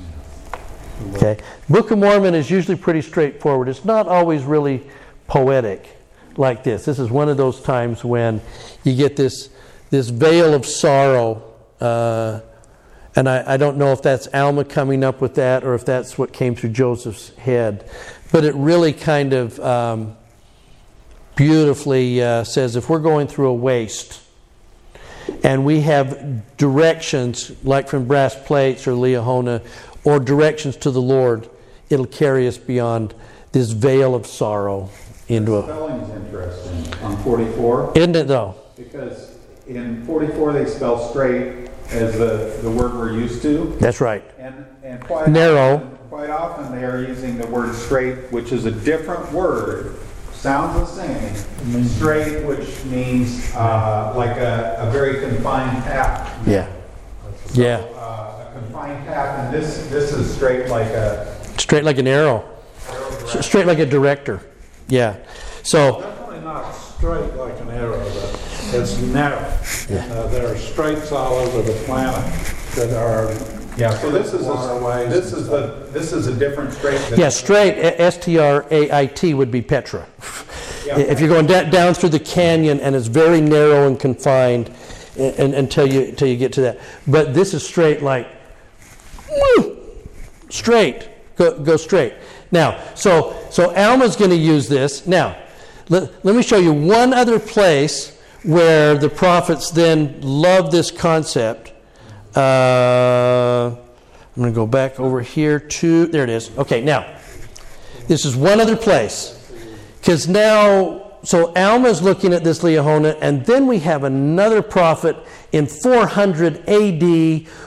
Okay? Book of Mormon is usually pretty straightforward. It's not always really poetic like this. This is one of those times when you get this, this veil of sorrow. Uh, and I, I don't know if that's Alma coming up with that or if that's what came through Joseph's head. But it really kind of um, beautifully uh, says if we're going through a waste, and we have directions like from brass plates or Liahona or directions to the Lord, it'll carry us beyond this veil of sorrow into a. spelling is interesting on 44, Isn't it though? because in 44 they spell straight, as the, the word we're used to. That's right. And, and quite Narrow. Often, quite often they are using the word straight, which is a different word, sounds the same. Strait, which means uh, like a, a very confined path. Yeah. Yeah. Uh, a confined path, and this this is strait like a. Straight like an arrow. S- Straight like a director. Yeah. So, Definitely not straight like an arrow, but it's narrow. Uh, There are straits all over the planet that are, Yeah, so this is Waterways a, this is the this is a different strait. than- yeah, strait, S T R A I T would be Petra. Yeah. If you're going da- down through the canyon and it's very narrow and confined a- and, until you until you get to that. But this is straight like woo, straight. Go, go straight. Now, so so Alma's going to use this. Now, let, let me show you one other place where the prophets then love this concept. Uh, I'm going to go back over here to there it is. Okay, now this is one other place. Because now, so Alma's looking at this Liahona, and then we have another prophet in 400 AD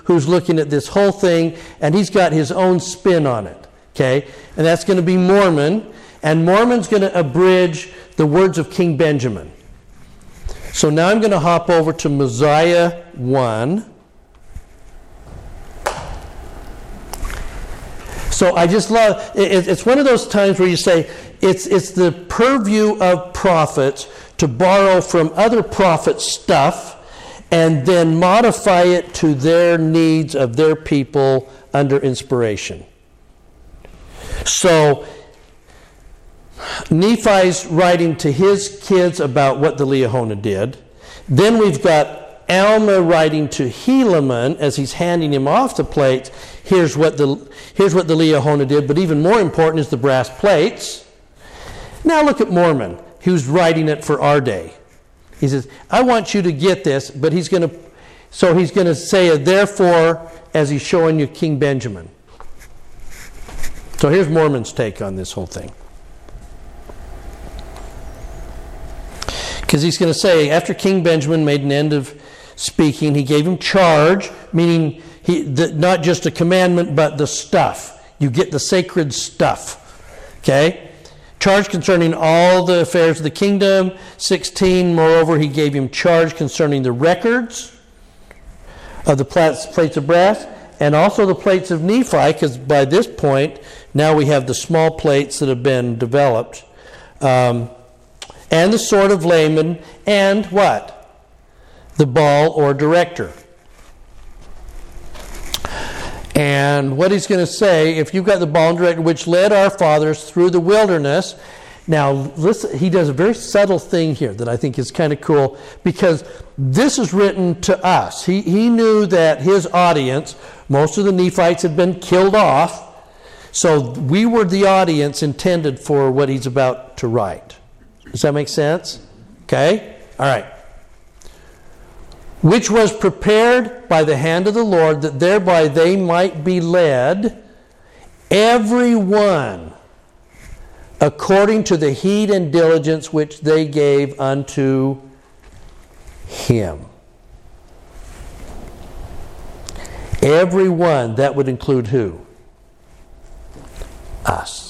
who's looking at this whole thing, and he's got his own spin on it. Okay? And that's going to be Mormon, and Mormon's going to abridge the words of King Benjamin. So now I'm going to hop over to Mosiah 1. So I just love it, it's one of those times where you say it's it's the purview of prophets to borrow from other prophets stuff and then modify it to their needs of their people under inspiration. So Nephi's writing to his kids about what the Liahona did. Then we've got Alma writing to Helaman as he's handing him off the plates. Here's what the here's what the Liahona did, but even more important is the brass plates. Now look at Mormon, who's writing it for our day. He says, "I want you to get this," but he's going to so he's going to say therefore as he's showing you King Benjamin. So here's Mormon's take on this whole thing. Because he's going to say, after King Benjamin made an end of speaking, he gave him charge, meaning he, the, not just a commandment, but the stuff. You get the sacred stuff. Okay? Charge concerning all the affairs of the kingdom. 16, moreover, he gave him charge concerning the records of the plates, of brass and also the plates of Nephi, because by this point, now we have the small plates that have been developed. Um, and the sword of Laman, and what? The ball or director. And what he's going to say, if you've got the ball and director which led our fathers through the wilderness, now listen, he does a very subtle thing here that I think is kind of cool because this is written to us. He, he knew that his audience, most of the Nephites had been killed off, so we were the audience intended for what he's about to write. Does that make sense? Okay? All right. Which was prepared by the hand of the Lord, that thereby they might be led, every one according to the heed and diligence which they gave unto him. Every one, that would include who? Us.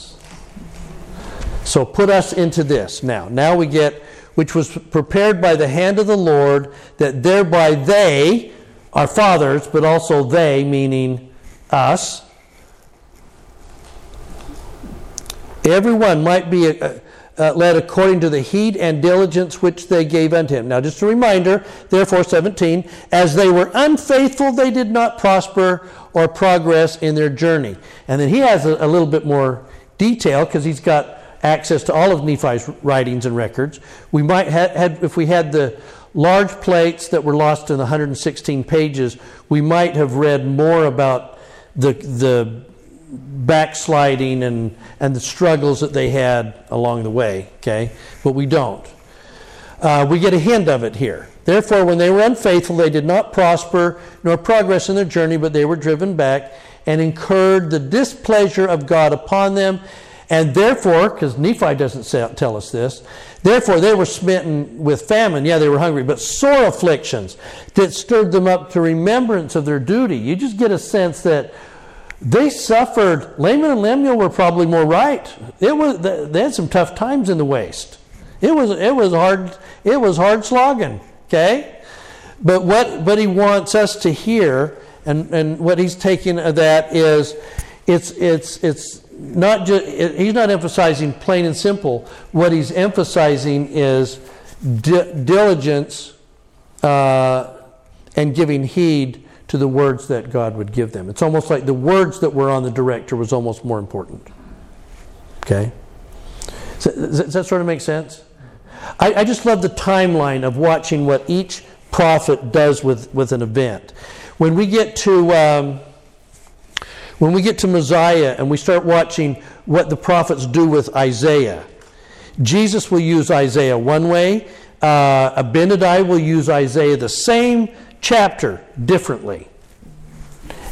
So put us into this now. Now we get, which was prepared by the hand of the Lord, that thereby they, our fathers, but also they, meaning us, everyone might be uh, uh, led according to the heed and diligence which they gave unto him. Now, just a reminder, therefore, 17, as they were unfaithful, they did not prosper or progress in their journey. And then he has a, a little bit more detail because he's got access to all of Nephi's writings and records. We might had, if we had the large plates that were lost in the 116 pages, we might have read more about the, the backsliding and, and the struggles that they had along the way, okay? But we don't. Uh, we get a hint of it here. Therefore, when they were unfaithful, they did not prosper nor progress in their journey, but they were driven back and incurred the displeasure of God upon them. And therefore, because Nephi doesn't say, tell us this, therefore they were smitten with famine. Yeah, they were hungry, but sore afflictions that stirred them up to remembrance of their duty. You just get a sense that they suffered. Laman and Lemuel were probably more right. It was they had some tough times in the waste. It was it was hard it was hard slogging. Okay, but what what he wants us to hear and and what he's taking of that is it's it's it's not just he's not emphasizing plain and simple. What he's emphasizing is di- diligence uh, and giving heed to the words that God would give them. It's almost like the words that were on the director was almost more important. Okay? Does, does that sort of make sense? I, I just love the timeline of watching what each prophet does with, with an event. When we get to um, when we get to Mosiah and we start watching what the prophets do with Isaiah, Jesus will use Isaiah one way. Uh, Abinadi will use Isaiah the same chapter differently.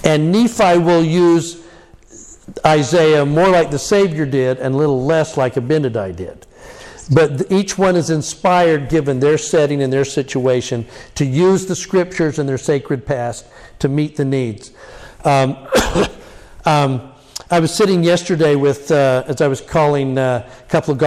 And Nephi will use Isaiah more like the Savior did and a little less like Abinadi did. But each one is inspired, given their setting and their situation, to use the scriptures and their sacred past to meet the needs. Um, um, I was sitting yesterday with, uh, as I was calling uh, a couple of